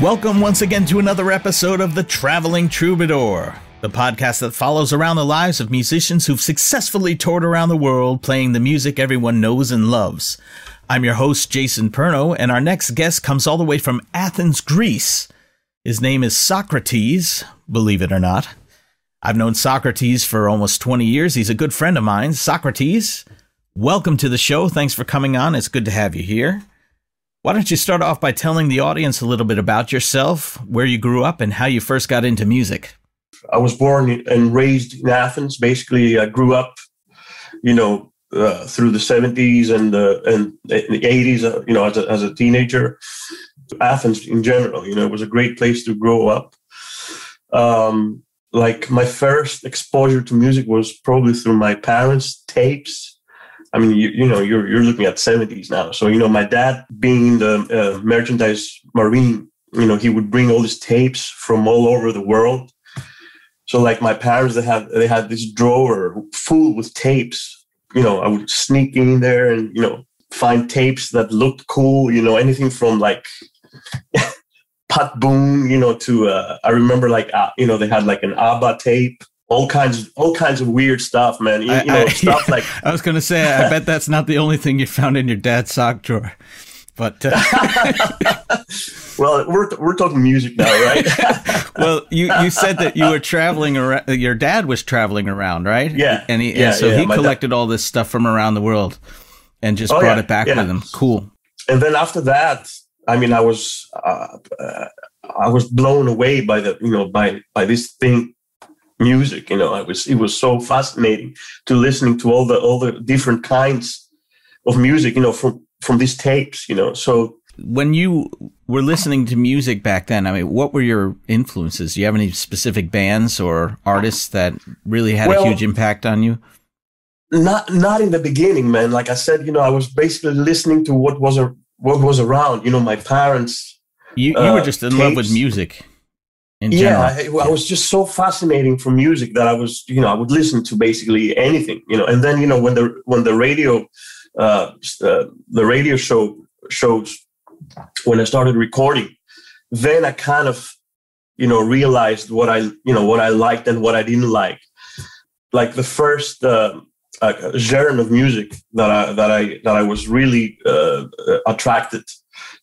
Welcome once again to another episode of The Traveling Troubadour, the podcast that follows around the lives of musicians who've successfully toured around the world playing the music everyone knows and loves. I'm your host, Jason Perno, and our next guest comes all the way from Athens, Greece. His name is Socratis, believe it or not. I've known Socratis for almost 20 years. He's a good friend of mine. Socratis, welcome to the show. Thanks for coming on. It's good to have you here. Why don't you start off by telling the audience a little bit about yourself, where you grew up, and how you first got into music? I was born and raised in Athens. Basically, I grew up, you know, uh, through the 70s and the and the 80s. Uh, you know, as a, as a teenager, Athens in general, you know, was a great place to grow up. Um, like my first exposure to music was probably through my parents' tapes I mean, you, you know, you're you're looking at 70s now. So you know, my dad being the uh, merchandise marine, you know, he would bring all these tapes from all over the world. So like my parents, they had they had this drawer full with tapes. You know, I would sneak in there and you know find tapes that looked cool. You know, anything from like. Pat Boone, you know, to uh, I remember like uh, you know they had like an ABBA tape, all kinds all kinds of weird stuff, man. You, I, you know, I, stuff yeah, like I was gonna say, I bet that's not the only thing you found in your dad's sock drawer. But uh... well, we're we're talking music now, right? well, you you said that you were traveling around. Your dad was traveling around, right? Yeah, and he yeah, and so yeah, he collected all this stuff from around the world and just oh, brought it back with him. Cool. And then after that, I mean, I was uh, uh, I was blown away by the you know by by this thing music. You know, I was it was so fascinating to listening to all the all the different kinds of music. You know, from from these tapes. You know, so when you were listening to music back then, I mean, what were your influences? Do you have any specific bands or artists that really had well, a huge impact on you? Not not in the beginning, man. Like I said, you know, I was basically listening to what was a, what was around. You know, my parents. You you uh, were just in tapes. love with music in yeah, general. I, I was just so fascinating for music that I was, you know, I would listen to basically anything, you know. And then, you know, when the when the radio, uh, uh, the radio show shows, when I started recording, then I kind of, you know, realized what I, you know, what I liked and what I didn't like. Like the first uh, uh, genre of music that I that I that I was really uh, attracted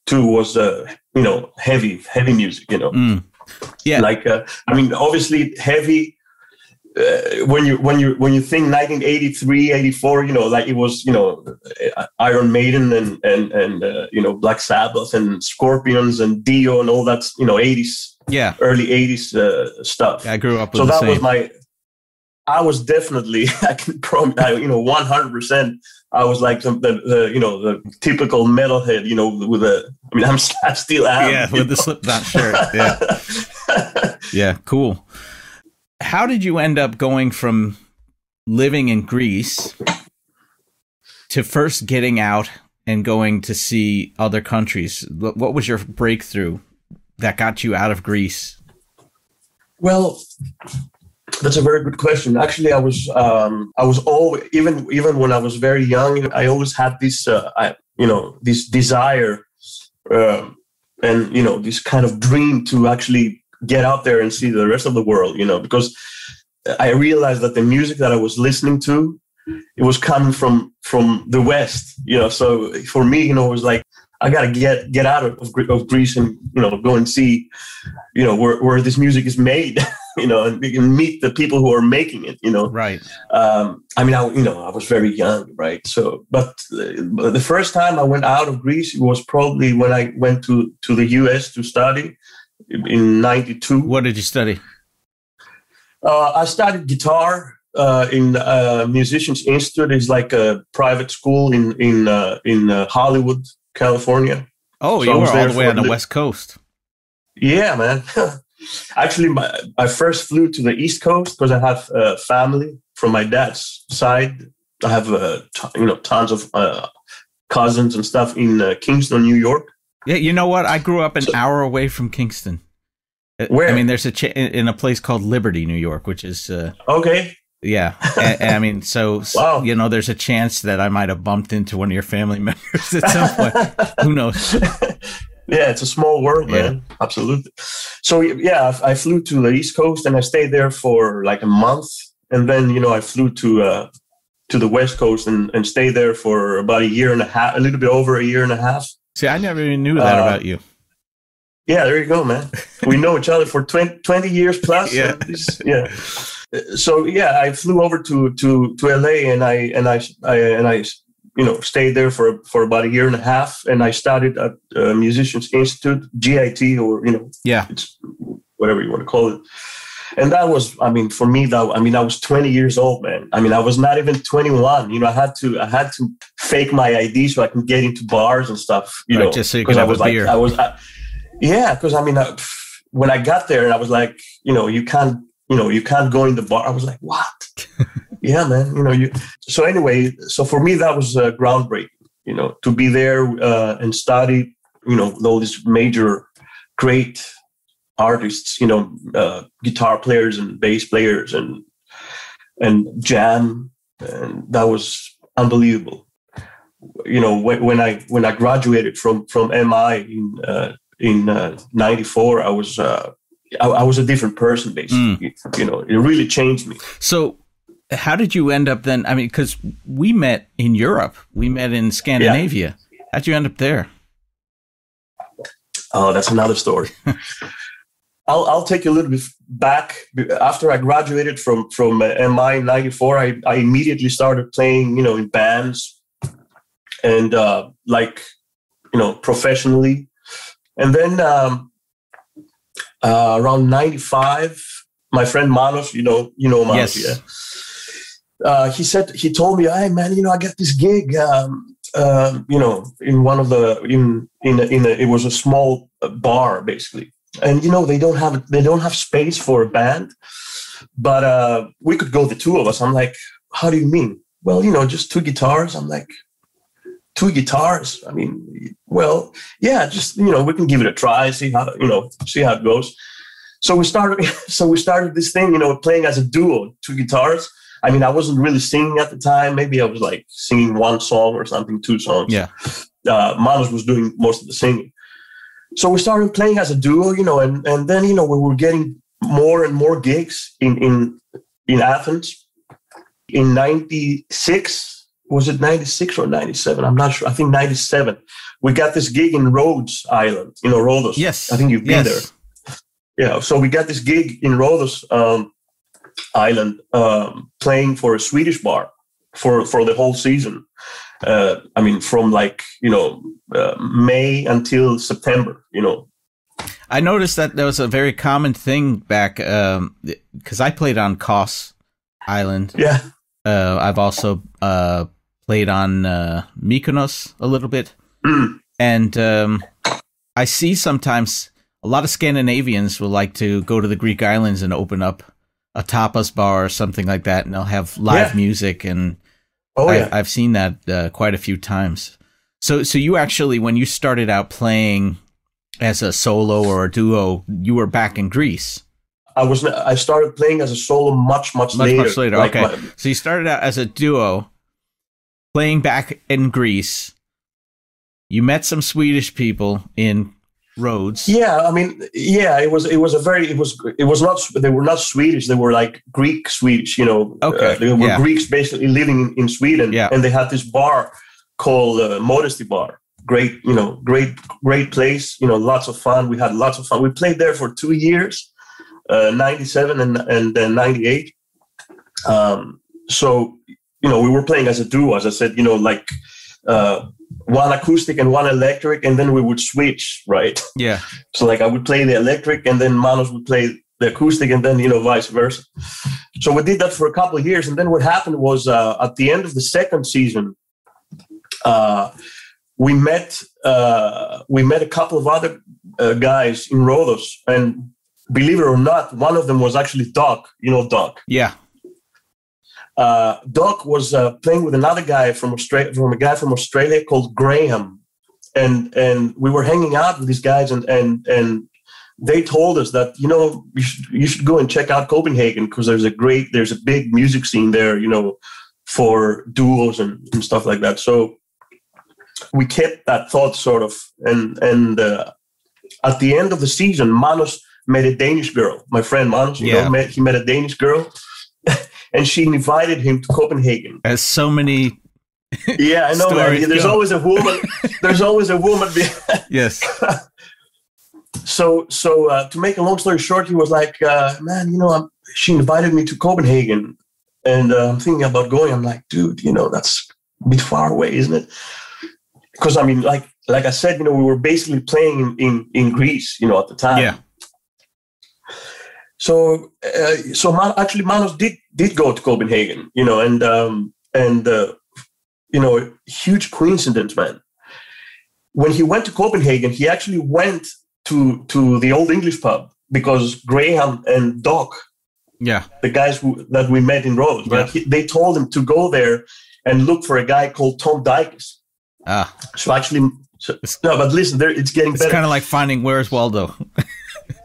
to was, uh, you know, heavy heavy music, you know. Mm yeah. Like, uh, I mean, obviously heavy. Uh, when you when you when you think 1983 84 you know like it was you know uh, iron maiden and and and uh, you know black sabbath and scorpions and dio and all that you know 80s yeah early 80s uh, stuff i grew up so that same. was my i was definitely i can promise you know 100% I was like the, the, the, you know the typical metalhead, you know, with a. I mean, I'm I still am. Yeah, with know? the Slipknot shirt. Yeah, yeah, cool. How did you end up going from living in Greece to first getting out and going to see other countries? What was your breakthrough that got you out of Greece? Well, that's a very good question. Actually, I was um, I was all even even when I was very young, I always had this uh, I, you know this desire uh, and you know this kind of dream to actually get out there and see the rest of the world. You know, because I realized that the music that I was listening to it was coming from from the West. You know, so for me, you know, it was like I gotta get get out of, of Greece and you know go and see you know where where this music is made. you know, and meet the people who are making it, you know. Right. Um, I mean, I, you know, I was very young, right? So, but the, the first time I went out of Greece was probably when I went to, to the US to study in 92. What did you study? Uh, I studied guitar uh, in uh, Musicians Institute. It's like a private school in in uh, in uh, Hollywood, California. Oh, so you were all the way on the, the West Coast. Yeah, man. Actually, my, I first flew to the East Coast because I have uh, family from my dad's side. I have uh, t- you know tons of uh, cousins and stuff in uh, Kingston, New York. Yeah, you know what? I grew up an so, hour away from Kingston. Uh, Where? I mean, there's a ch- in a place called Liberty, New York, which is uh, okay. Yeah, and, and I mean, so wow. you know, there's a chance that I might have bumped into one of your family members at some point. Who knows? Yeah, it's a small world, man. Yeah. Absolutely. So yeah, I, I, flew to the East Coast and I stayed there for like a month, and then you know I flew to uh, to the West Coast and, and stayed there for about a year and a half, a little bit over a year and a half. See, I never even knew that uh, about you. Yeah, there you go, man. we know each other for 20, 20 years plus. yeah. yeah. So yeah, I flew over to to to LA and I and I, I and I you know stayed there for for about a year and a half and I studied at uh, Musicians Institute, GIT, or you know, yeah, it's whatever you want to call it and that was i mean for me that i mean i was 20 years old man i mean i was not even 21 you know i had to i had to fake my id so i can get into bars and stuff you right, know just so you could have was a like, beer i was I, yeah because i mean I, when i got there and i was like you know you can't you know you can't go in the bar i was like what yeah man you know you so anyway so for me that was uh, groundbreaking you know to be there uh, and study you know all these major great artists, you know, uh, guitar players and bass players and and jam, and that was unbelievable. You know, when, when I when I graduated from from MI in uh, in '94, uh, I was uh, I, I, was a different person. Basically, mm. you know, it really changed me. So. How did you end up then? I mean, because we met in Europe, we met in Scandinavia. Yeah. How'd you end up there? Oh, that's another story. I'll, I'll take you a little bit back. After I graduated from from uh, MI in '94, I, I immediately started playing, you know, in bands and uh, like, you know, professionally. And then um, uh, around '95, my friend Manos, you know, you know Manos, yes. yeah. Uh, he said he told me, "Hey man, you know, I got this gig, um, uh, you know, in one of the in in a, in a, it was a small bar basically." and you know they don't have they don't have space for a band but uh we could go the two of us i'm like how do you mean well you know just two guitars i'm like two guitars. I mean well yeah just you know we can give it a try see how you know see how it goes. So we started so we started this thing you know playing as a duo two guitars. I mean i wasn't really singing at the time. Maybe i was like singing one song or something two songs. Yeah. Uh manos was doing most of the singing. So we started playing as a duo, you know, and, and then, you know, we were getting more and more gigs in, in, in Athens. In 96, was it 96 or 97? I'm not sure. I think 97. We got this gig in Rhodes Island, you know, Rhodos. Yes. I think you've been yes. there. Yeah. So we got this gig in Rhodos um, Island um, playing for a Swedish bar for, for the whole season uh, I mean, from like you know uh, May until September. You know, I noticed that there was a very common thing back because um, I played on Kos Island. Yeah, uh, I've also uh, played on uh, Mykonos a little bit, and um, I see sometimes a lot of Scandinavians will like to go to the Greek islands and open up a tapas bar or something like that, and they'll have live yeah. music and Oh yeah, I, have seen that uh, quite a few times. So, so you actually, when you started out playing as a solo or a duo, you were back in Greece. I was. I started playing as a solo much, much, much later. Much later. Like okay. My, so you started out as a duo, playing back in Greece. You met some Swedish people in Rhodes. Yeah, I mean, yeah, it was it was a very it was it was not they were not Swedish. They were like Greek Swedish. You know, okay, uh, they were yeah. Greeks basically living in, in Sweden. Yeah, and they had this bar called uh, Modesty Bar. Great, you know, great great place. You know, lots of fun. We had lots of fun. We played there for two years, uh, ninety seven and and then ninety eight. Um, so you know, we were playing as a duo. As I said, you know, like. Uh, one acoustic and one electric, and then we would switch, right? Yeah. So like I would play the electric, and then Manos would play the acoustic, and then you know vice versa. So we did that for a couple of years, and then what happened was uh, at the end of the second season, uh, we met uh, we met a couple of other uh, guys in Rhodos, and believe it or not, one of them was actually Doc. You know Doc. Yeah uh, Doc was uh, playing with another guy from Australia, from a guy from Australia called Graham, and and we were hanging out with these guys, and and and they told us that you know you should you should go and check out Copenhagen because there's a great there's a big music scene there, you know, for duos and, and stuff like that. So we kept that thought sort of, and and uh, at the end of the season, Manos met a Danish girl. My friend Manos, you Yeah. know, met, he met a Danish girl, and she invited him to Copenhagen. As so many, Yeah, I know. Stories There's always a woman. there's always a woman. Yes, so, so uh, to make a long story short, he was like, uh, "Man, you know, I'm, she invited me to Copenhagen, and uh, I'm thinking about going." I'm like, "Dude, you know, that's a bit far away, isn't it?" Because I mean, like, like I said, you know, we were basically playing in in, in Greece, you know, at the time. yeah, So, uh, so Man- actually, Manos did did go to Copenhagen, you know, and um, and uh, you know, huge coincidence, man. When he went to Copenhagen, he actually went to to the old English pub because Graham and Doc, yeah, the guys who, that we met in Rhodes? He, they told him to go there and look for a guy called Tom Dykes. ah, So actually, so, no, but listen, there it's getting it's better. kind of like finding where's Waldo.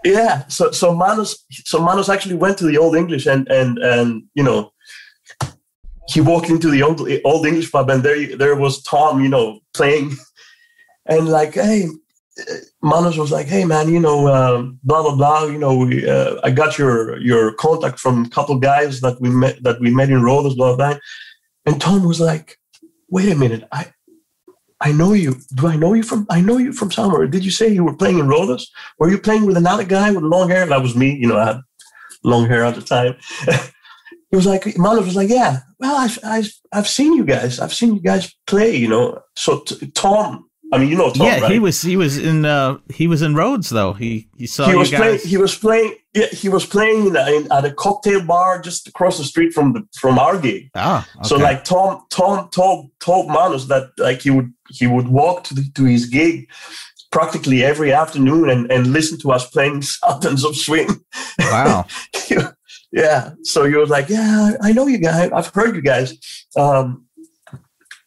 Yeah. So so Manos so Manos actually went to the old English and and and you know he walked into the old old English pub and there there was Tom you know playing and like hey Manos was like hey man you know um, blah blah blah you know we, uh, I got your your contact from a couple guys that we met that we met in Rhodes blah blah and Tom was like wait a minute I. I know you. Do I know you from? I know you from somewhere. Did you say you were playing in Rollers? Were you playing with another guy with long hair? That was me. You know, I had long hair at the time. he was like, Manos was like, yeah. Well, I've, I've I've seen you guys. I've seen you guys play. You know. So t- Tom, I mean, you know Tom, yeah, right? he was he was in uh he was in Rhodes though. He he saw he was playing. He was playing. Yeah, he was playing in, in, at a cocktail bar just across the street from the from our gig. ah, okay. So like Tom, Tom told told Manos that like he would he would walk to the, to his gig practically every afternoon and, and listen to us playing Sultans of Swing. wow, yeah. So he was like, yeah, I know you guys. I've heard you guys. Um,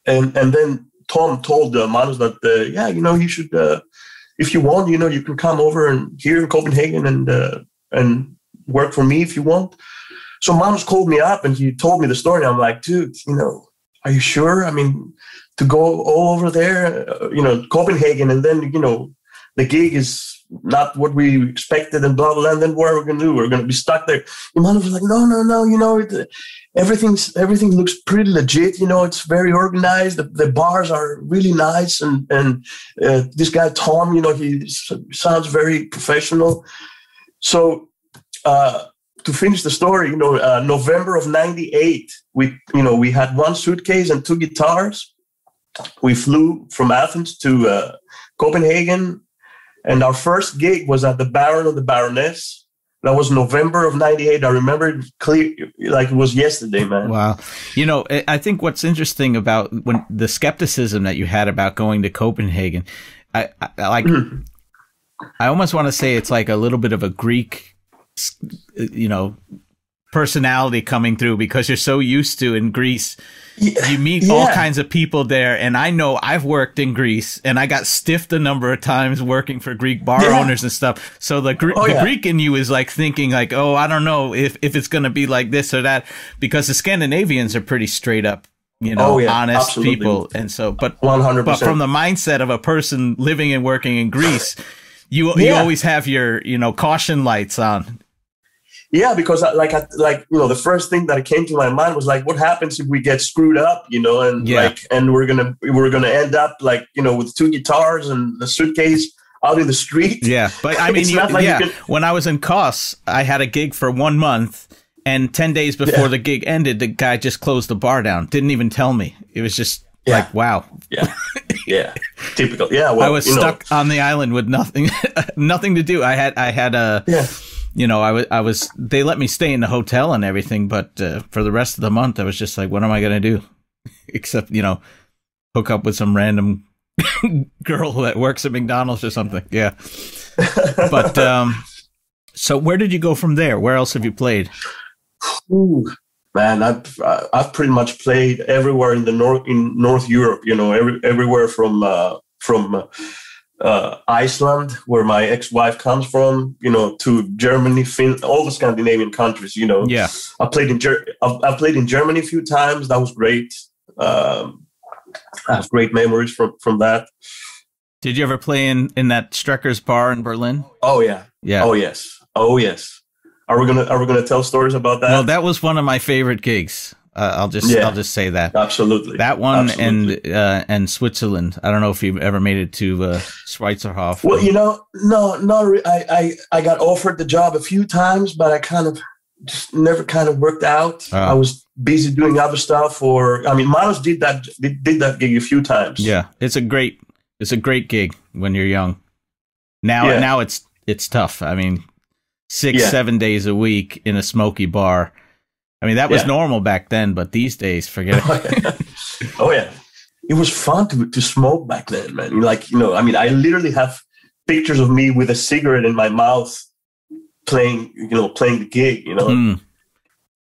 and and then Tom told uh, Manos that uh, yeah, you know, you should uh, if you want, you know, you can come over and here in Copenhagen and uh, and work for me if you want. So Manos called me up and he told me the story. I'm like, dude, you know, are you sure? I mean, to go all over there, uh, you know, Copenhagen, and then you know, the gig is not what we expected, and blah blah. blah. And then what are we gonna do? We're gonna be stuck there. And Manos was like, no, no, no. You know, it, everything's everything looks pretty legit. You know, it's very organized. The, the bars are really nice, and and uh, this guy Tom, you know, he sounds very professional. So. Uh, to finish the story, you know, uh, November of '98, we, you know, we had one suitcase and two guitars. We flew from Athens to uh, Copenhagen, and our first gig was at the Baron of the Baroness. That was November of '98. I remember it clear, like it was yesterday, man. wow. You know, I I think what's interesting about when the skepticism that you had about going to Copenhagen, I, I I like. Mm-hmm. I almost want to say it's like a little bit of a Greek, you know, personality coming through because you're so used to in Greece Yeah, you meet all kinds of people there and i know i've worked in greece and i got stiffed a number of times working for greek bar Yeah. owners and stuff so the, Gre- Oh, the yeah. greek in you is like thinking like oh i don't know if, if it's going to be like this or that because the scandinavians are pretty straight up you know Oh, yeah, honest absolutely. people and so but 100%. but from the mindset of a person living and working in greece you you always have your you know caution lights on Yeah, because I, like I, like you know, the first thing that came to my mind was like, what happens if we get screwed up, you know, and Yeah. like, and we're gonna we're gonna end up like you know with two guitars and the suitcase out in the street. Yeah, but I mean, you, like yeah. can- When I was in Kos, I had a gig for one month, and ten days before Yeah. the gig ended, the guy just closed the bar down. Didn't even tell me. It was just Yeah. like, wow. yeah, yeah, typical. Yeah, well, I was you know, stuck on the island with nothing, nothing to do. I had, I had a, Yeah, you know, I was, I was. They let me stay in the hotel and everything, but uh, for the rest of the month, I was just like, what am I gonna do? Except, you know, hook up with some random girl that works at McDonald's or something. Yeah. but um so where did you go from there where else have you played Ooh, man, I've I've pretty much played everywhere in the north in North Europe. You know, every, everywhere from uh, from uh, uh, Iceland, where my ex-wife comes from. You know, to Germany, Finland, all the Scandinavian countries. You know, yeah I played in Ger- I've, I've played in Germany a few times. That was great. Um, I have great memories from from that. Did you ever play in in that Strecker's bar in Berlin? Oh yeah. Yeah. Oh yes. Oh yes. Are we gonna Are we gonna tell stories about that? Well, that was one of my favorite gigs. Uh, I'll just Yeah. I'll just say that Absolutely. that one Absolutely. and uh, and Switzerland. I don't know if you've ever made it to uh, Schweizerhof. Well, you know, no, no. re- I, I, I got offered the job a few times, but I kind of just never kind of worked out. Ah. I was busy doing other stuff. Or I mean, Miles did that did, did that gig a few times. yeah, it's a great it's a great gig when you're young. Now Yeah. now it's it's tough. I mean, six Yeah. seven days a week in a smoky bar. I mean that was Yeah. normal back then, but these days, forget it. oh yeah, it was fun to to smoke back then, man. Like you know, I mean, I literally have pictures of me with a cigarette in my mouth, playing you know playing the gig. You know, Mm.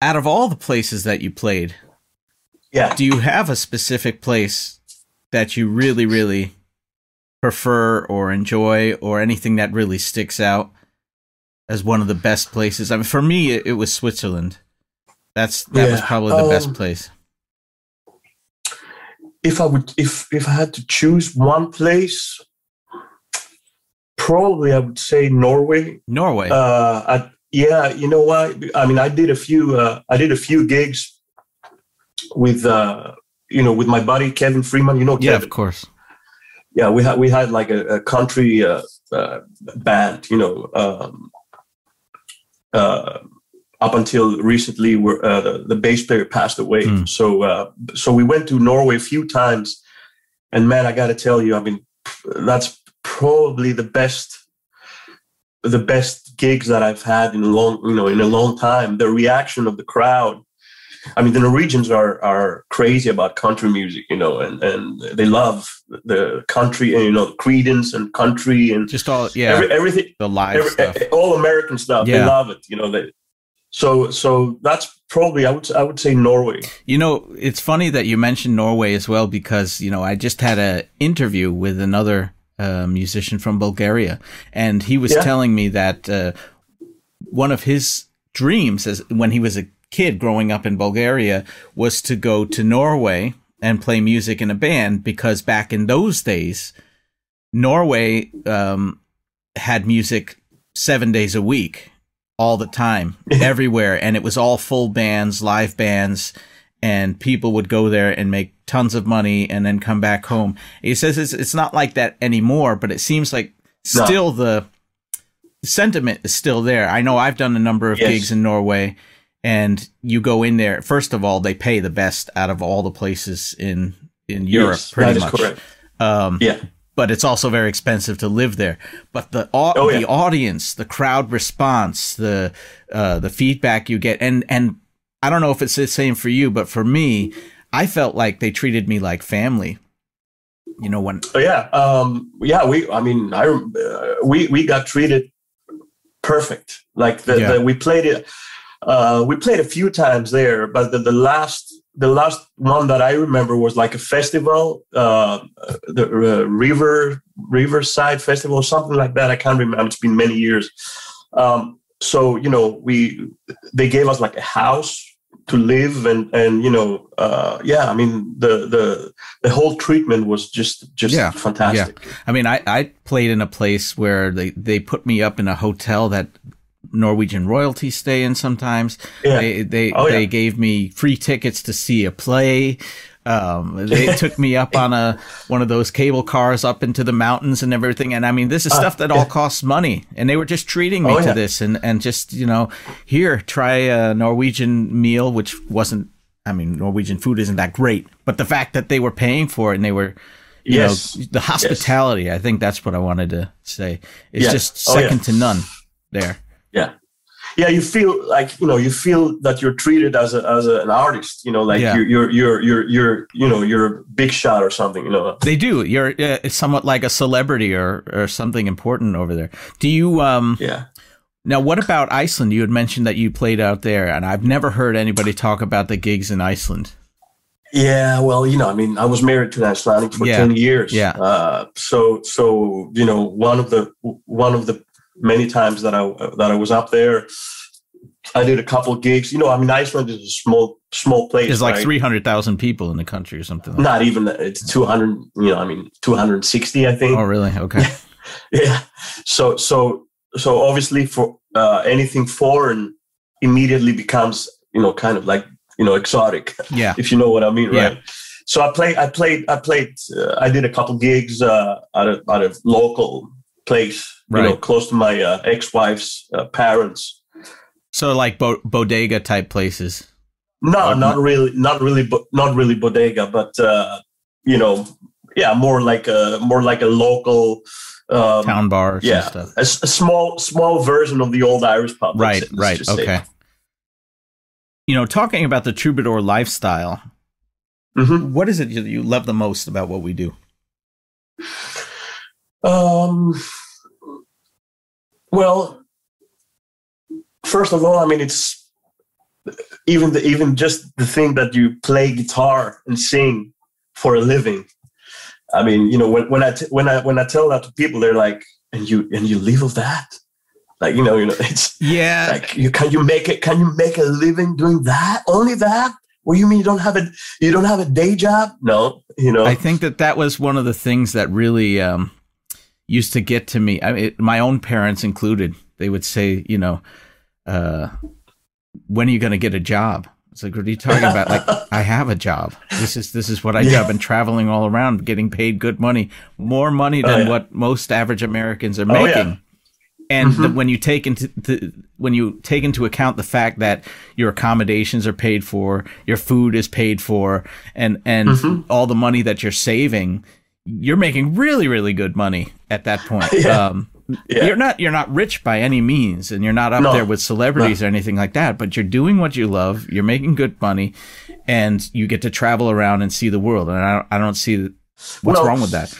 Out of all the places that you played, yeah. do you have a specific place that you really really prefer or enjoy or anything that really sticks out as one of the best places i mean for me it, it was switzerland that's that was probably the best um, place if I would if if I had to choose one place, probably I would say Norway. norway Uh, I, yeah, you know what? I mean, I did a few. Uh, I did a few gigs with uh, you know with my buddy Kevin Freeman. You know yeah Kevin. of course Yeah, we had we had like a, a country uh, uh, band. You know. Um, uh, up until recently, where uh, the, the bass player passed away, Hmm. so uh, so we went to Norway a few times, and man, I got to tell you, I mean, that's probably the best the best gigs that I've had in a long you know in a long time. The reaction of the crowd. I mean, the Norwegians are are crazy about country music, you know, and and they love the country and you know Creedence and country and just all yeah every, everything the live every, stuff all American stuff. They love it, you know. They, so so that's probably I would I would say Norway. You know, it's funny that you mentioned Norway as well because you know I just had an interview with another uh, musician from Bulgaria, and he was Yeah. telling me that uh, one of his dreams, as when he was a kid growing up in Bulgaria, was to go to Norway and play music in a band because back in those days, Norway um, had music seven days a week, all the time, everywhere, and it was all full bands, live bands, and people would go there and make tons of money and then come back home. He says it's it's not like that anymore, but it seems like No. still the sentiment is still there. I know I've done a number of Yes. gigs in Norway. And you go in there. First of all, they pay the best out of all the places in in Europe, Yes, pretty much. Um, Yeah. But it's also very expensive to live there. But the au- Oh, yeah. the audience, the crowd response, the uh, the feedback you get, and and I don't know if it's the same for you, but for me, I felt like they treated me like family. You know when Oh yeah, um, yeah. We, I mean, I uh, we we got treated perfect. Like the, Yeah. the we played it. Uh, we played a few times there, but the, the last the last one that I remember was like a festival, uh, the uh, River Riverside Festival or something like that. I can't remember. It's been many years. Um, so you know, we they gave us like a house to live and and you know, uh, yeah. I mean, the the the whole treatment was just just Yeah, fantastic. I mean, I, I played in a place where they, they put me up in a hotel that Norwegian royalty stay in sometimes. Yeah. They they, Oh, yeah. they gave me free tickets to see a play. Um, they took me up on a one of those cable cars up into the mountains and everything. And I mean, this is stuff that all costs money. And they were just treating me Oh, to yeah. this and, and just, you know, here, try a Norwegian meal, which wasn't, I mean, Norwegian food isn't that great, but the fact that they were paying for it and they were, you Yes. know, the hospitality, I think that's what I wanted to say. It's Yeah. just Oh, yeah. second to none there. Yeah yeah you feel like you know you feel that you're treated as a as a, an artist you know like Yeah. you're, you're you're you're you're you know you're a big shot or something you know They do. You're uh, somewhat like a celebrity or, or something important over there. Do you um yeah now what about Iceland? You had mentioned that you played out there and I've never heard anybody talk about the gigs in Iceland. yeah well you know i mean i was married to an icelandic for Yeah. 10 years Yeah. uh so so you know one of the one of the many times that i that i was up there I did a couple gigs. You know, I mean, Iceland is a small small place. There's like right? three hundred thousand people in the country or something. Like Not even it's two hundred. You know, I mean, two hundred sixty. I think. Oh, really? Okay. yeah. So so so obviously for uh, anything foreign immediately becomes you know kind of like you know exotic. Yeah. If you know what I mean, Yeah. right? So I played. I played. I played. Uh, I did a couple gigs uh, at a at a local place. You know, Right. close to my uh, ex-wife's uh, parents. So like bo- bodega type places. No, not really, not really, not really bodega, but uh, you know, yeah, more like a more like a local um, town bar. yeah, a, a small small version of the old Irish pub. Right, right, just say. okay. You know, talking about the troubadour lifestyle, Mhm. what is it that you love the most about what we do? Um, well, first of all, I mean, it's even the even just the thing that you play guitar and sing for a living. I mean, you know, when, when I t- when I when I tell that to people, they're like, "And you and you live of that?" Like, you know, you know, it's Yeah, like you can you make it? Can you make a living doing that? Only that? What do you mean you don't have a you don't have a day job? No, you know. I think that that was one of the things that really um, used to get to me. I mean, my own parents included. They would say, you know, uh, when are you going to get a job? It's like, what are you talking about? Like, I have a job. This is this is what I do. I've been traveling all around, getting paid good money, more money than Oh, yeah. what most average Americans are Oh, yeah. making. And Mhm. the, when you take into the, when you take into account the fact that your accommodations are paid for, your food is paid for, and and Mhm. all the money that you're saving, you're making really really good money at that point. Yeah. Um, Yeah. You're not you're not rich by any means, and you're not up No. there with celebrities or anything like that. But you're doing what you love. You're making good money, and you get to travel around and see the world. And I don't, I don't see what's wrong with that.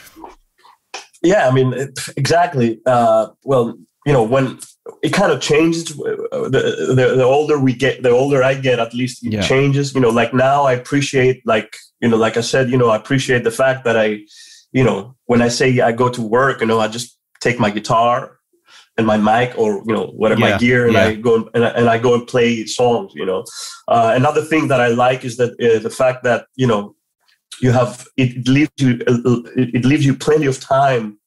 Yeah, I mean, it, exactly. Uh, well, you know, when it kind of changes, uh, the, the the older we get, the older I get, at least it Yeah. changes. You know, like now I appreciate, like you know, like I said, you know, I appreciate the fact that I, you know, when I say I go to work, you know, I just take my guitar and my mic or you know whatever Yeah, my gear and yeah. I go and I, and I go and play songs. You know, uh, another thing that I like is that uh, the fact that you know you have it leaves you it it leaves you plenty of time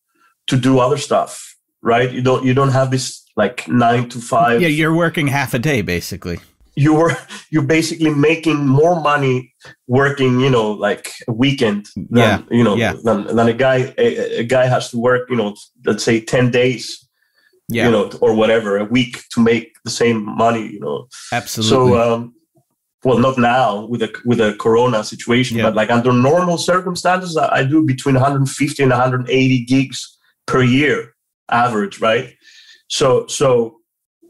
to do other stuff right you don't you don't have this like nine to five Yeah, you're working half a day basically. You were you're basically making more money working you know like a weekend than Yeah, you know yeah. than, than a guy a, a guy has to work you know let's say 10 days Yeah, you know or whatever a week to make the same money you know absolutely. so um well not now with a with a corona situation Yeah. but like under normal circumstances I, I do between 150 and 180 gigs per year average right so so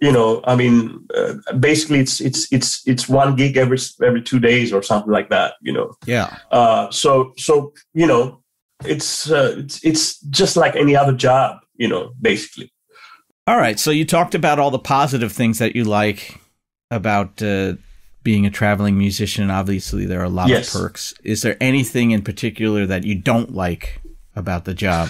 you know i mean uh, basically it's it's it's it's one gig every every two days or something like that you know yeah, uh so so you know it's uh, it's it's just like any other job you know basically All right. So you talked about all the positive things that you like about uh, being a traveling musician. Obviously, there are a lot Yes. of perks. Is there anything in particular that you don't like about the job?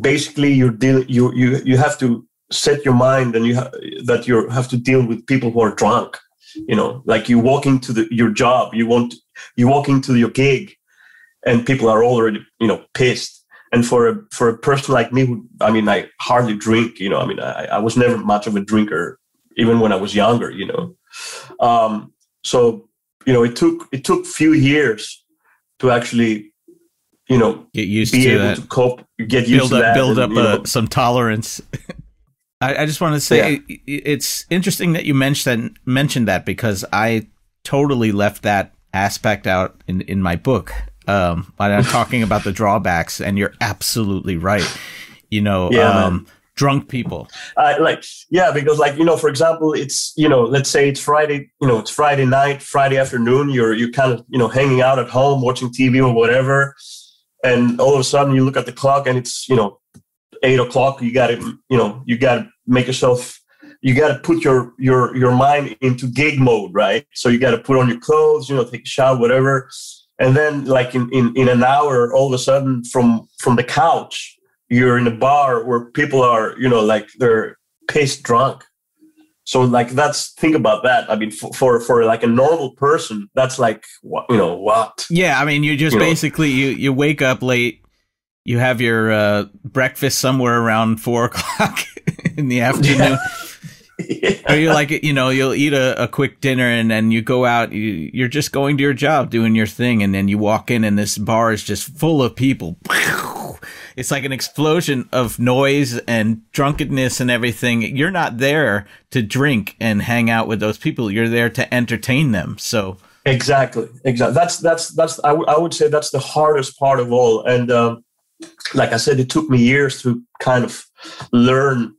basically you deal you you you have to set your mind and you ha- that you have to deal with people who are drunk you know like you walk into the, your job you want you walk into your gig and people are already you know pissed. And for a for a person like me who i mean i hardly drink you know i mean i, I was never much of a drinker even when i was younger you know. Um so you know it took it took few years to actually you know Get used be to able that. to cope get used build to up that build and, up know, uh, some tolerance I, I just want to say i- it's interesting that you mentioned mentioned that because i totally left that aspect out in in my book um i'm talking about the drawbacks and you're absolutely right. You know Yeah, um drunk people. I like yeah because like you know for example it's you know let's say it's friday you know it's friday night friday afternoon you're you're kind of you know hanging out at home watching tv or whatever and all of a sudden you look at the clock and it's you know eight o'clock you got to you know you got to make yourself you got to put your your your mind into gig mode right so you got to put on your clothes you know take a shower whatever and then like in, in in an hour all of a sudden from from the couch you're in a bar where people are you know like they're pissed drunk So like that's think about that. I mean, for for, for like a normal person, that's like what you know what. Yeah, I mean, you just You know. basically you you wake up late, you have your uh, breakfast somewhere around four o'clock in the afternoon. Or you like you know you'll eat a, a quick dinner and then you go out you, you're just going to your job doing your thing and then you walk in and this bar is just full of people it's like an explosion of noise and drunkenness and everything you're not there to drink and hang out with those people you're there to entertain them so Exactly, exactly. That's that's that's. I would I would say that's the hardest part of all. And um, like I said, it took me years to kind of learn,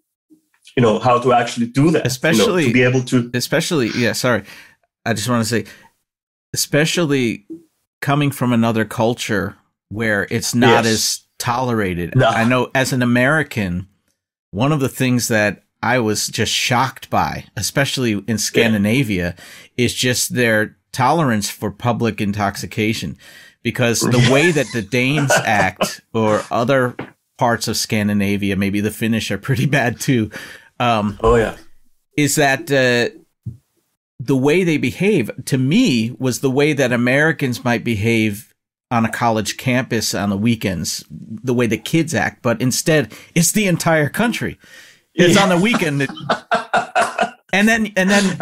you know, how to actually do that. you know, Especially- to be able to. especially yeah sorry i just want to say especially coming from another culture where it's not Yes. as tolerated No. i know as an american one of the things that i was just shocked by especially in scandinavia is just their tolerance for public intoxication because the way that the danes act or other parts of scandinavia maybe the finnish are pretty bad too um, Oh yeah, is that uh, the way they behave to me was the way that Americans might behave on a college campus on the weekends, the way the kids act, but instead it's the entire country. It's on the weekend, and then and then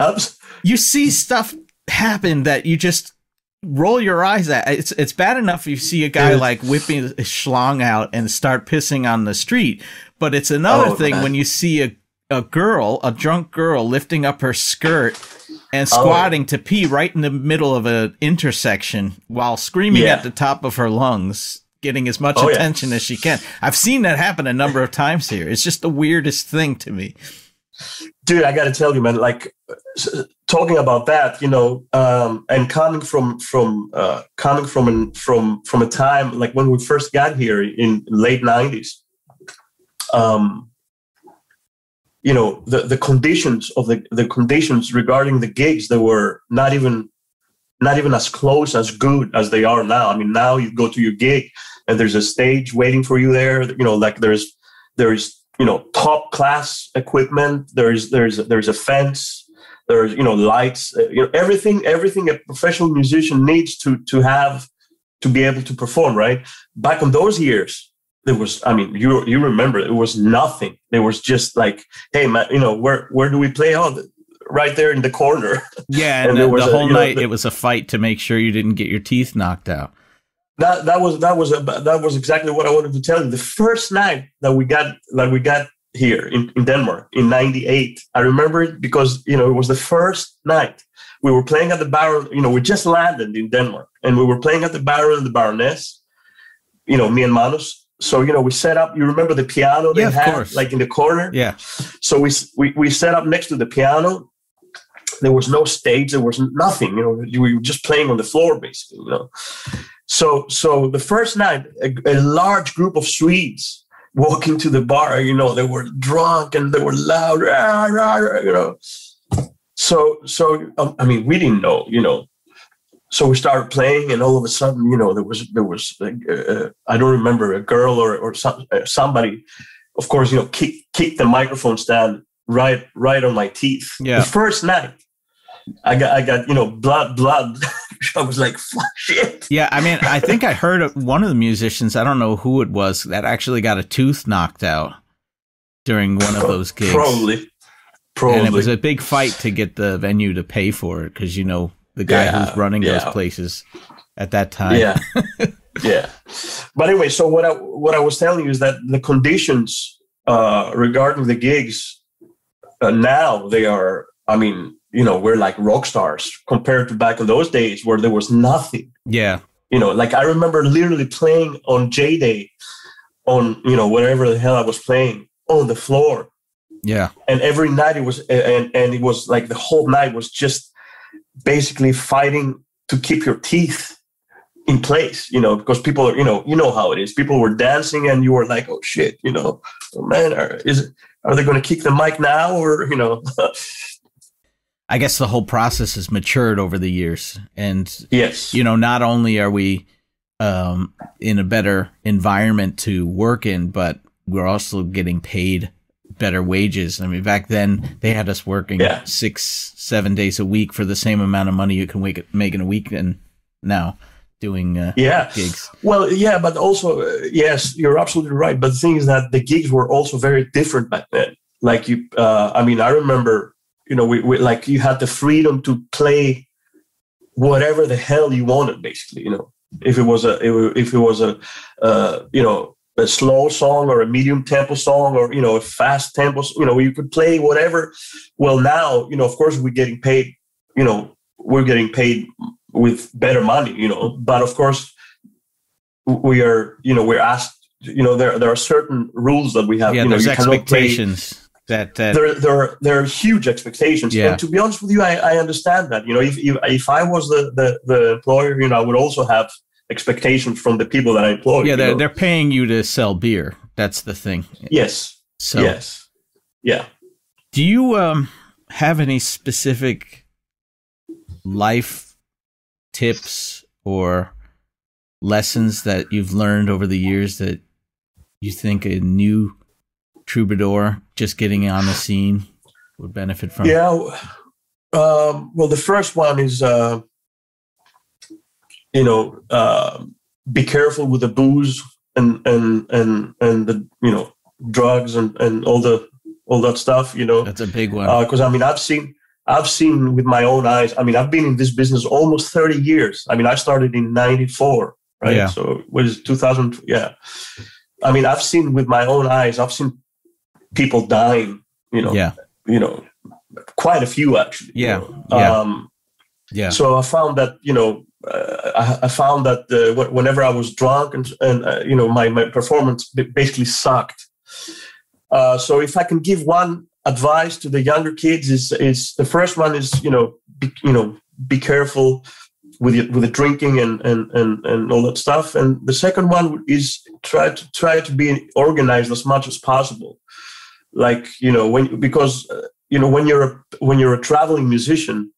you see stuff happen that you just roll your eyes at. It's it's bad enough you see a guy Yeah. like whipping a schlong out and start pissing on the street, but it's another Oh, thing man. when you see a a girl, a drunk girl, lifting up her skirt and Oh. squatting to pee right in the middle of an intersection while screaming Yeah. at the top of her lungs. Getting as much Oh, yeah. attention as she can. I've seen that happen a number of times here. It's just the weirdest thing to me. Dude i gotta tell you man like talking about that you know um and coming from from uh coming from an, from from a time like when we first got here in late 90s um you know the the conditions of the the conditions regarding the gigs that were not even not even as close as good as they are now. I mean now you go to your gig and there's a stage waiting for you there you know like there's there's you know top class equipment. There's there's there's a fence. There's you know lights. Uh, you know everything everything a professional musician needs to to have to be able to perform right? Back in those years there was i mean you you remember it was nothing. There was just like hey man you know where where do we play? Oh th- right there in the corner. Yeah, And and, there the, was the a- whole know, night the- it was a fight to make sure you didn't get your teeth knocked out. That that was that was a, that was exactly what I wanted to tell you. The first night that we got that we got here in, in Denmark in '98, I remember it because you know it was the first night we were playing at the Baron. You know, we just landed in Denmark and we were playing at the Baron and the Baroness. You know, me and Manos. So you know, we set up. You remember the piano they Yeah, had, course. like in the corner. Yeah, So we, we we set up next to the piano. There was no stage. There was nothing. You know, you were just playing on the floor, basically. You know. So so the first night, a, a large group of Swedes walk into the bar. You know, they were drunk and they were loud. rah, rah, rah, you know. So so um, I mean, we didn't know. You know. So we started playing, and all of a sudden, you know, there was there was like, uh, I don't remember a girl or or some, uh, somebody of course, you know, kick kick the microphone stand right right on my teeth. Yeah. The first night, I got I got you know blood blood. I was like, fuck shit. yeah. I mean, I think I heard one of the musicians. I don't know who it was that actually got a tooth knocked out during one of those gigs. Probably, probably. and it was a big fight to get the venue to pay for it because you know the guy Yeah, who's running yeah. those places at that time. yeah, yeah. But anyway, so what I what I was telling you is that the conditions uh, regarding the gigs uh, now they are. I mean, you know, we're like rock stars compared to back in those days where there was nothing. yeah, you know like i remember literally playing on j day on you know whatever the hell i was playing on the floor yeah. and every night it was and and it was like the whole night was just basically fighting to keep your teeth in place you know because people are you know you know how it is people were dancing and you were like oh shit you know oh, man are, is are they going to kick the mic now or you know I guess the whole process has matured over the years, and yes you know, not only are we um, in a better environment to work in, but we're also getting paid better wages. I mean, back then they had us working Yeah. six, seven days a week for the same amount of money you can make, make in a week and now doing uh, Yeah. gigs. Well, yeah, but also, uh, yes, you're absolutely right. But the thing is that the gigs were also very different back then. Like you, uh, I mean, I remember, you know, we, we like you had the freedom to play whatever the hell you wanted, basically. You know, if it was a, if it was a, uh, you know, a slow song or a medium tempo song or you know a fast tempo, you know, you could play whatever. Well, now, you know, of course, we're getting paid. You know, we're getting paid with better money. You know, but of course we are you know we're asked you know there there are certain rules that we have Yeah, you know there's cannot play expectations that, that there there are, there are huge expectations Yeah. and to be honest with you I, I understand that you know if, if if I was the, the the employer you know I would also have expectations from the people that I employ yeah, they're, know? they're paying you to sell beer. That's the thing. yes So yes yeah Do you um have any specific life tips or lessons that you've learned over the years that you think a new troubadour just getting on the scene would benefit from? Yeah. Um, well, the first one is, uh, you know, uh, be careful with the booze and and and and the you know drugs and and all the all that stuff. You know, That's a big one. because I mean, I've seen I've seen with my own eyes. I mean, I've been in this business almost thirty years. I mean, I started in '94, right? Yeah. So what is it, 2000? Yeah. I mean, I've seen with my own eyes. I've seen people dying. You know, yeah. you know, quite a few actually. you Yeah, know. yeah. Um, Yeah. so I found that you know, uh, I, I found that uh, wh- whenever I was drunk and and uh, you know my my performance basically sucked. Uh, so if I can give one advice to the younger kids is is the first one is you know be, you know be careful with the, with the drinking and, and and and all that stuff and the second one is try to try to be organized as much as possible like you know when because uh, you know when you're a when you're a traveling musician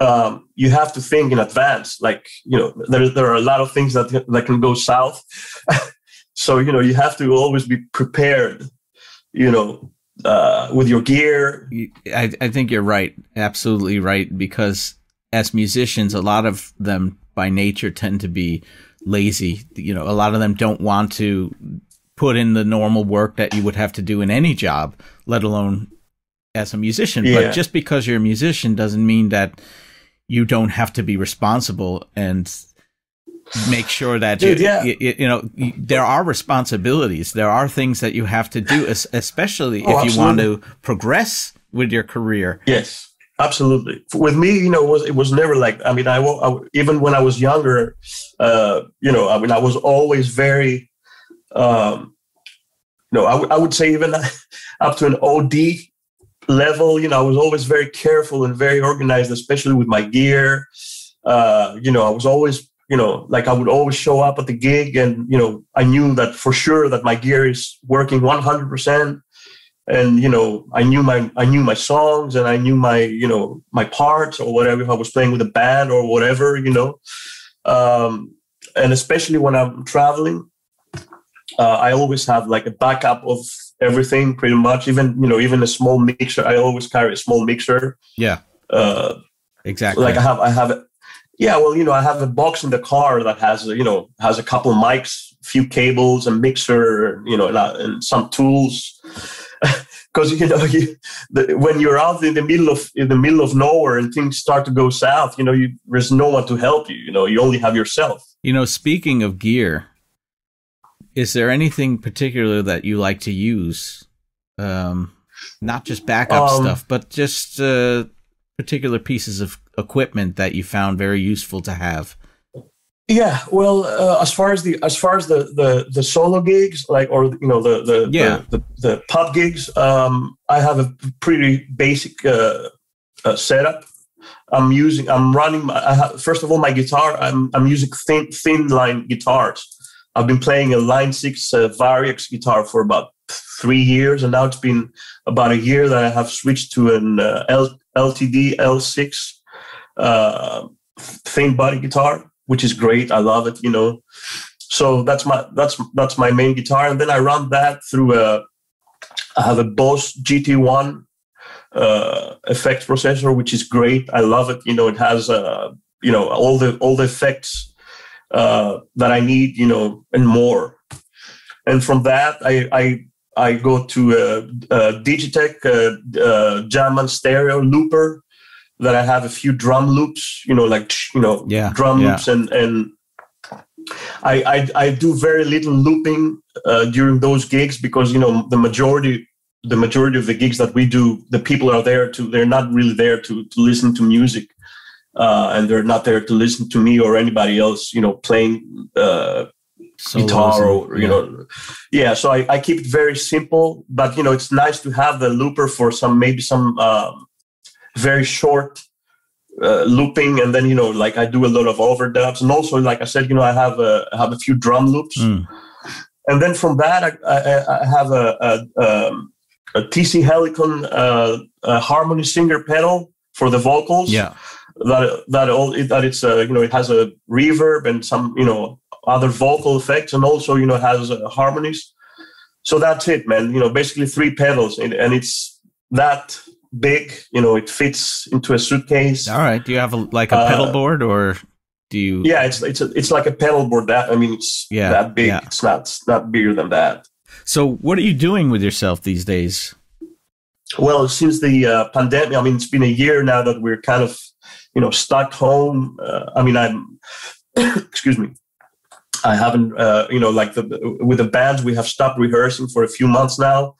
um, you have to think in advance like you know there, there are a lot of things that that can go south so you know you have to always be prepared you know uh, with your gear I, I think you're right. Absolutely right. Because as musicians, a lot of them by nature tend to be lazy. You know, a lot of them don't want to put in the normal work that you would have to do in any job, let alone as a musician. Yeah. But just because you're a musician doesn't mean that you don't have to be responsible and make sure that Dude, you, yeah. you, you know there are responsibilities there are things that you have to do especially Oh, if you want to progress with your career Yes, absolutely. With me, you know, it was it was never like. I mean, I, I even when I was younger, uh, you know, I mean, I was always very, um, you know, I, w- I would say even up to an OD level. You know, I was always very careful and very organized, especially with my gear. Uh, you know, I was always, you know, like I would always show up at the gig, and you know, I knew that for sure that my gear is working one hundred percent and you know i knew my i knew my songs and i knew my you know my parts or whatever if i was playing with a band or whatever you know um, and especially when i'm traveling uh, i always have like a backup of everything pretty much even you know even a small mixer i always carry a small mixer yeah uh, exactly like I have, I have, yeah. Well, you know, I have a box in the car that has, you know, has a couple of mics, few cables, a mixer, you know, and, and some tools. Because you know, you, the, when you're out in the middle of in the middle of nowhere and things start to go south, you know, you, there's no one to help you. You know, you only have yourself. you know speaking of gear is there anything particular that you like to use um not just backup Um, stuff but just uh particular pieces of equipment that you found very useful to have Yeah, well, uh, as far as the as far as the the the solo gigs, like or you know the the Yeah. the, the, the pub gigs, um, I have a pretty basic uh, uh, setup. I'm using, I'm running. My, I have, first of all, my guitar. I'm I'm using thin thin line guitars. I've been playing a Line Six uh, Variax guitar for about three years, and now it's been about a year that I have switched to an uh, L, LTD L6 uh, thin body guitar, which is great. I love it. You know, so that's my that's that's my main guitar, and then I run that through a I have a Boss GT1 uh, effects processor, which is great. I love it. You know, it has uh, you know all the all the effects uh, that I need. You know, and more. And from that, I I, I go to a, Digitech uh, uh, Jamman stereo looper that I have a few drum loops. You know, like you know Yeah, drum yeah. loops and and. I, I, I do very little looping uh, during those gigs because you know the majority the majority of the gigs that we do the people are there to they're not really there to to listen to music uh, and they're not there to listen to me or anybody else you know playing uh, guitar or you yeah. know yeah so I, I keep it very simple but you know it's nice to have the looper for some maybe some um, very short uh, looping and then you know like i do a lot of overdubs and also like i said you know i have a I have a few drum loops Mm. and then from that i, I, I have a, a, um, a TC Helicon uh, harmony singer pedal for the vocals yeah. That that all that it's uh, you know it has a reverb and some you know other vocal effects and also you know has uh, harmonies so that's it man you know basically three pedals and, and it's that big you know it fits into a suitcase All right. Do you have a, like a Uh, pedal board or do you? yeah it's it's a, it's like a pedal board that i mean it's Yeah, that big yeah. it's not it's not bigger than that So what are you doing with yourself these days? Well, since the uh, pandemic, I mean, it's been a year now that we're kind of, you know, stuck home. Uh, I mean, I'm, excuse me, I haven't, uh, you know, like the with the bands, we have stopped rehearsing for a few months now.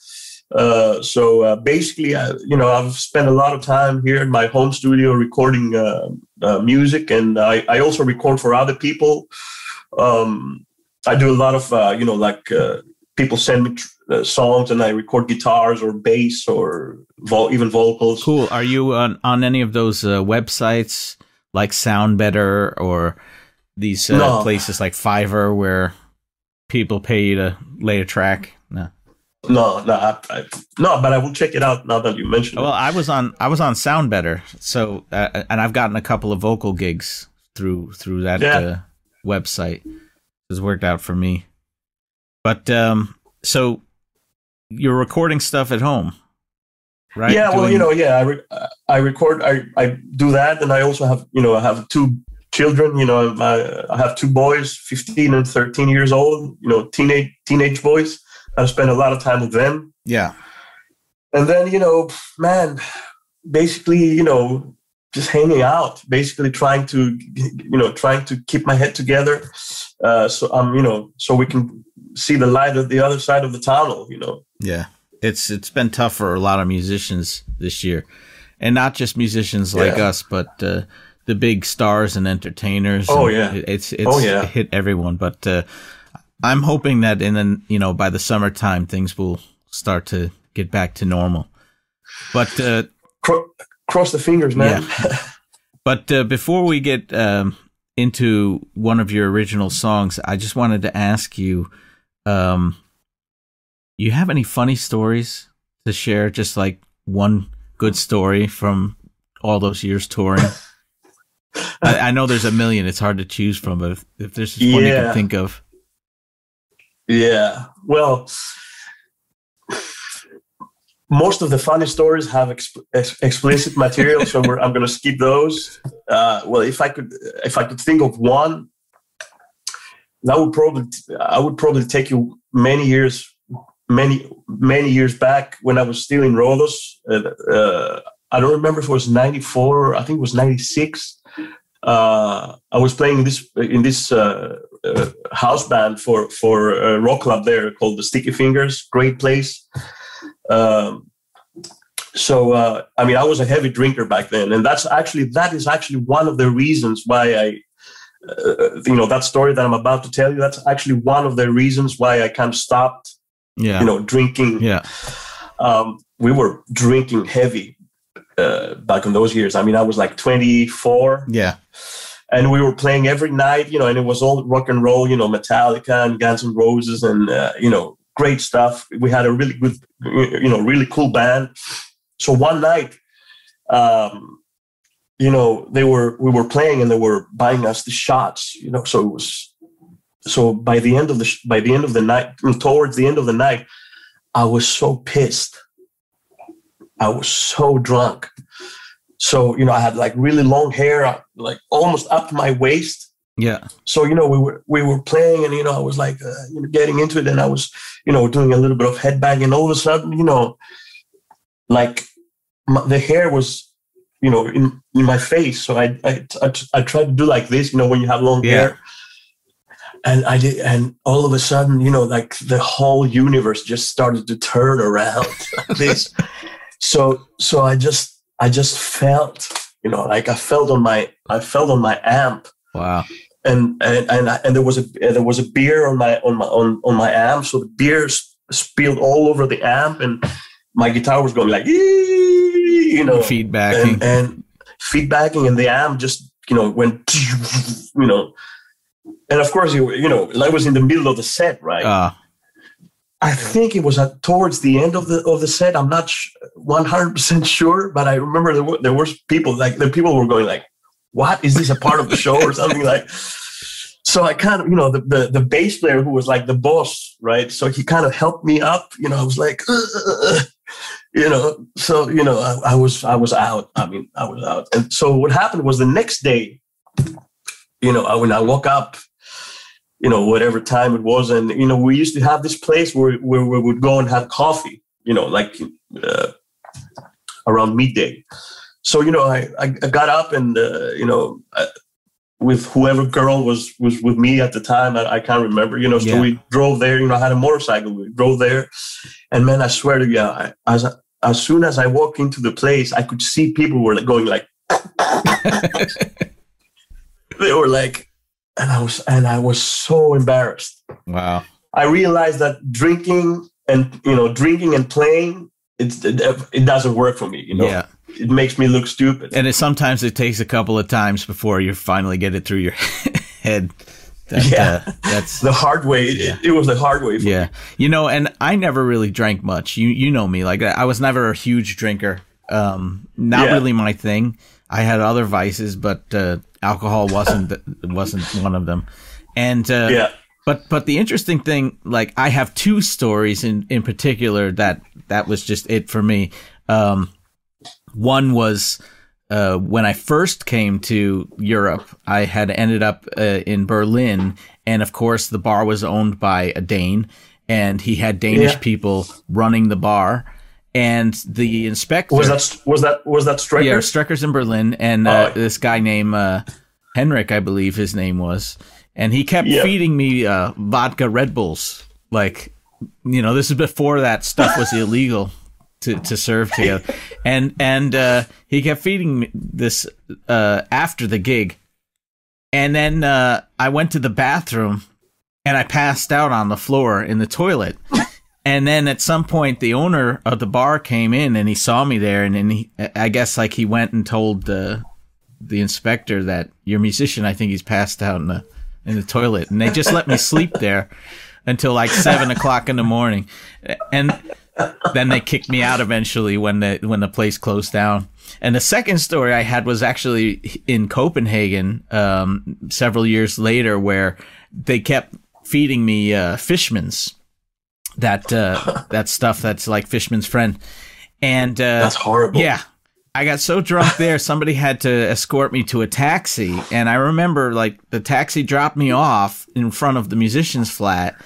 Uh, so uh, basically, I, you know, I've spent a lot of time here in my home studio recording uh, uh, music, and I, I also record for other people. Um, I do a lot of, uh, you know, like uh, people send me tr- uh, songs, and I record guitars or bass or vo- even vocals. Cool. Are you on, on any of those uh, websites like SoundBetter or these uh, No. places like Fiverr where people pay you to lay a track? No. No, no, I, I, no, but I will check it out now that you mentioned Well, it. I was on I was on SoundBetter, so uh, and I've gotten a couple of vocal gigs through through that Yeah. uh, website. It's worked out for me. But um, so you're recording stuff at home, right? Yeah, well, you know, yeah, I, re- I record, I, I do that, and I also have, you know, I have two children. You know, I, I have two boys, fifteen and thirteen years old. You know, teenage teenage boys. I spend a lot of time with them, yeah, and then you know, man, basically, you know, just hanging out, basically trying to, you know, trying to keep my head together. Uh, so I'm, you know, so we can see the light at the other side of the tunnel. You know. yeah. It's it's been tough for a lot of musicians this year, and not just musicians like Yeah. us, but uh, the big stars and entertainers. Oh, and yeah. it- it's it's Oh, yeah. hit everyone. But uh, I'm hoping that in then you know by the summertime things will start to get back to normal. But uh, Cro- cross the fingers, man. But uh, before we get um, into one of your original songs, I just wanted to ask you: um, You have any funny stories to share? Just like one good story from all those years touring. I, I know there's a million; it's hard to choose from. But if, if there's just one you can think of, Yeah. Well, most of the funny stories have exp- ex- explicit material, so we're, I'm going to skip those. Uh, well, if I could, if I could think of one, that would probably, I would probably take you many years, many many years back when I was still in Rhodos. Uh, uh, I don't remember if it was '94. I think it was '96. Uh, I was playing this in this uh, uh, house band for for a rock club there called the Sticky Fingers. Great place. Um, so uh, I mean, I was a heavy drinker back then, and that's actually that is actually one of the reasons why I, uh, you know, that story that I'm about to tell you. That's actually one of the reasons why I kind of stopped, yeah, you know, drinking. yeah, Um, we were drinking heavy uh, back in those years. I mean, I was like 24 yeah, and we were playing every night, you know, and it was all rock and roll, you know, Metallica and Guns N' Roses and, uh, you know, great stuff. We had a really good, you know, really cool band. So one night, um, you know, they were, we were playing and they were buying us the shots, you know, so it was, so by the end of the, by the end of the night, towards the end of the night, I was so pissed. I was so drunk. So, you know, I had like really long hair, uh, like almost up to my waist. Yeah. So, you know, we were we were playing and you know, I was like uh, you know, getting into it and I was, you know, doing a little bit of headbang and all of a sudden, you know, like my, the hair was, you know, in, in my face. So I, I, I, I tried to do like this, you know, when you have long Yeah. hair and I did, and all of a sudden, you know, like the whole universe just started to turn around like this. So, so I just, I just felt, you know, like I felt on my, I felt on my amp, Wow. and and and, I- and there was a there was a beer on my on my on, on my amp, so the beer spilled all over the amp, and my guitar was going like, "Ee," you know, Feedbacking. and, and feedbacking, and the amp just you know went, you know, and of course you you know I was in the middle of the set, right? uh, I think it was at, towards the end of the of the set. I'm not one hundred percent sure, but I remember there were, there was people like the people were going like, "What is this a part of the show or something like?" So I kind of you know the, the the bass player who was like the boss, right? So he kind of helped me up. You know, I was like, you know, so you know I, I was I was out. I mean, I was out. And so what happened was the next day, you know, I, when I woke up you know, whatever time it was. And, you know, we used to have this place where, where we would go and have coffee, you know, like uh, around midday. So, you know, I, I I got up and, uh, you know, uh, with whoever girl was was with me at the time, I, I can't remember, you know, so Yeah. we drove there, you know, I had a motorcycle, we drove there. And man, I swear to you, I, as, as soon as I walked into the place, I could see people were going like, they were like, and I was, and I was so embarrassed. wow. I realized that drinking and you know drinking and playing it's it, it doesn't work for me. You know, Yeah. it makes me look stupid. And it sometimes it takes a couple of times before you finally get it through your head. That, Yeah. uh, that's the hard way. It, Yeah. it was the hard way. For yeah. You know, and I never really drank much. You you know me, like I was never a huge drinker. Um, not Yeah. really my thing. I had other vices, but uh, alcohol wasn't wasn't one of them. And uh. Yeah, But but the interesting thing, like I have two stories in in particular that that was just it for me. Um, one was uh, when I first came to Europe, I had ended up uh, in Berlin, and of course the bar was owned by a Dane, and he had Danish Yeah. people running the bar, and the inspector was that was that was that Striker? yeah, Strecker's in Berlin, and uh, Oh. this guy named uh, Henrik, I believe his name was, and he kept Yeah. feeding me uh, vodka Red Bulls. Like, you know, this is before that stuff was illegal to, to serve together, and and uh, he kept feeding me this uh, after the gig, and then uh, I went to the bathroom, and I passed out on the floor in the toilet. And then at some point, the owner of the bar came in and he saw me there, and then he, I guess, like he went and told the the inspector that your musician, I think he's passed out in the in the toilet, and they just let me sleep there until like seven o'clock in the morning, and then they kicked me out eventually when the when the place closed down. And the second story I had was actually in Copenhagen um, several years later, where they kept feeding me uh, Fishman's that uh, that stuff that's like Fishman's friend, and uh, That's horrible. yeah. I got so drunk there, somebody had to escort me to a taxi. And I remember, like, the taxi dropped me off in front of the musician's flat.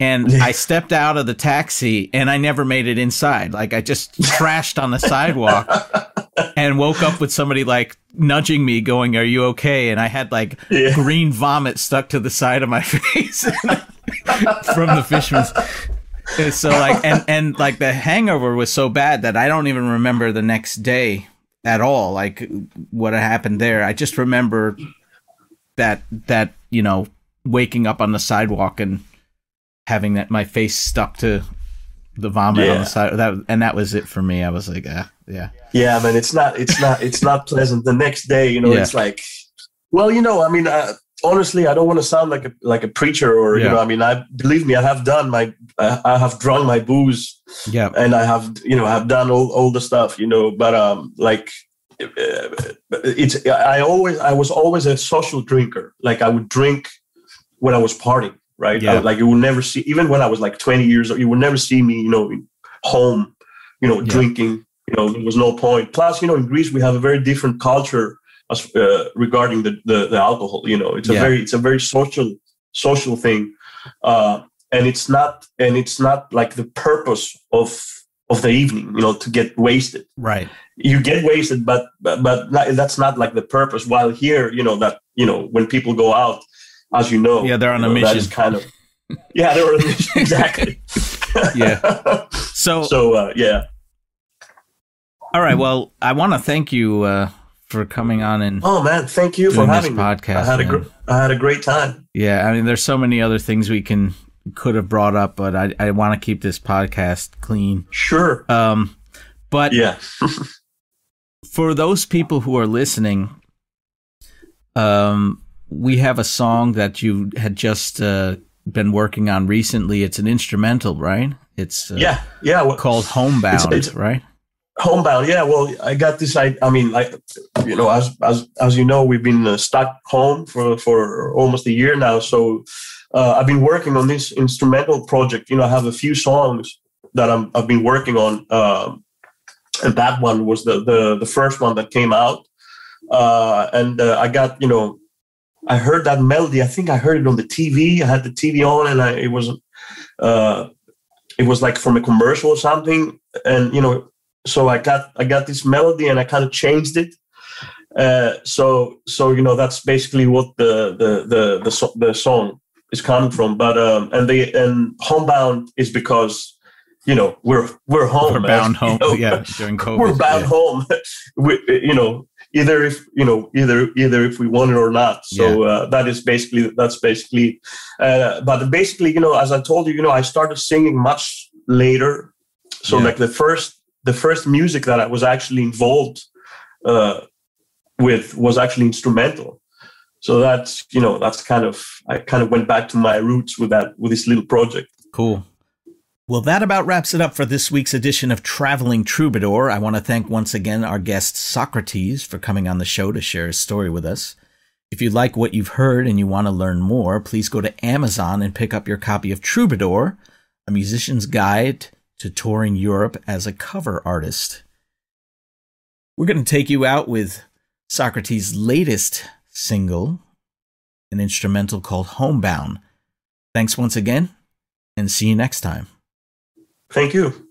And I stepped out of the taxi and I never made it inside. Like, I just crashed on the sidewalk and woke up with somebody, like, nudging me, going, Are you okay? And I had, like, Yeah. green vomit stuck to the side of my face from the fisherman's. And so like and and like the hangover was so bad that I don't even remember the next day at all like what happened there I just remember that that you know waking up on the sidewalk and having that my face stuck to the vomit on the side that and that was it for me I was like ah, yeah yeah, man. It's not. It's not. It's not pleasant. The next day, you know, Yeah. it's like, well, you know, I mean, uh, honestly, I don't want to sound like a like a preacher or you know, I mean, I believe me, I have done my, I I have drunk my booze yeah and I have you know have done all, all the stuff you know but um like uh, it's I always I was always a social drinker like I would drink when I was partying right? Yeah. I- like you will never see, even when I was like 20 years old, you will never see me, you know, home, you know, Yeah. drinking. You know, there was no point. Plus, you know, in Greece we have a very different culture as uh, regarding the, the the alcohol. You know, it's a Yeah. very it's a very social social thing, uh, and it's not and it's not like the purpose of of the evening. You know, to get wasted Right. you get wasted but but, but not, that's not like the purpose while here you know that you know when people go out as you know Yeah, they're on a know, mission. is kind of yeah a mission exactly Yeah. So, so uh, yeah all right. Well, I want to thank you uh, for coming on and oh man thank you for doing this having me podcast. i had a gr- i had a great time Yeah, I mean, there's so many other things we can could have brought up, but I, I want to keep this podcast clean. sure Um, but yeah for those people who are listening, um, we have a song that you had just uh, been working on recently. It's an instrumental, right? It's uh, yeah yeah well, called Homebound, it's- right? homebound yeah well i got this i, I mean like you know as as as you know we've been uh, stuck home for for almost a year now so uh, i've been working on this instrumental project you know i have a few songs that I'm, i've been working on um, and that one was the the, the first one that came out uh, and uh, i got you know i heard that melody i think i heard it on the tv i had the tv on and I, it was uh, it was like from a commercial or something and you know so I got I got this melody and I kind of changed it. Uh, so so you know that's basically what the the the the, so, the song is coming from. But um, and the and homebound is because you know we're we're home. We're man. bound You home, know? yeah, during COVID. we're bound yeah. home. we, you know either if you know either either if we want it or not. So uh, that is basically that's basically. Uh, but basically, you know, as I told you, you know, I started singing much later. So Yeah. like the first the first music that I was actually involved uh, with was actually instrumental. So that's you know that's kind of I kind of went back to my roots with that with this little project. Cool. Well, that about wraps it up for this week's edition of Traveling Troubadour. I want to thank once again our guest Socratis for coming on the show to share his story with us. If you like what you've heard and you want to learn more, please go to Amazon and pick up your copy of Troubadour, a musician's guide to touring Europe as a cover artist. We're going to take you out with Socratis' latest single, an instrumental called Homebound. Thanks once again, and see you next time. Thank you.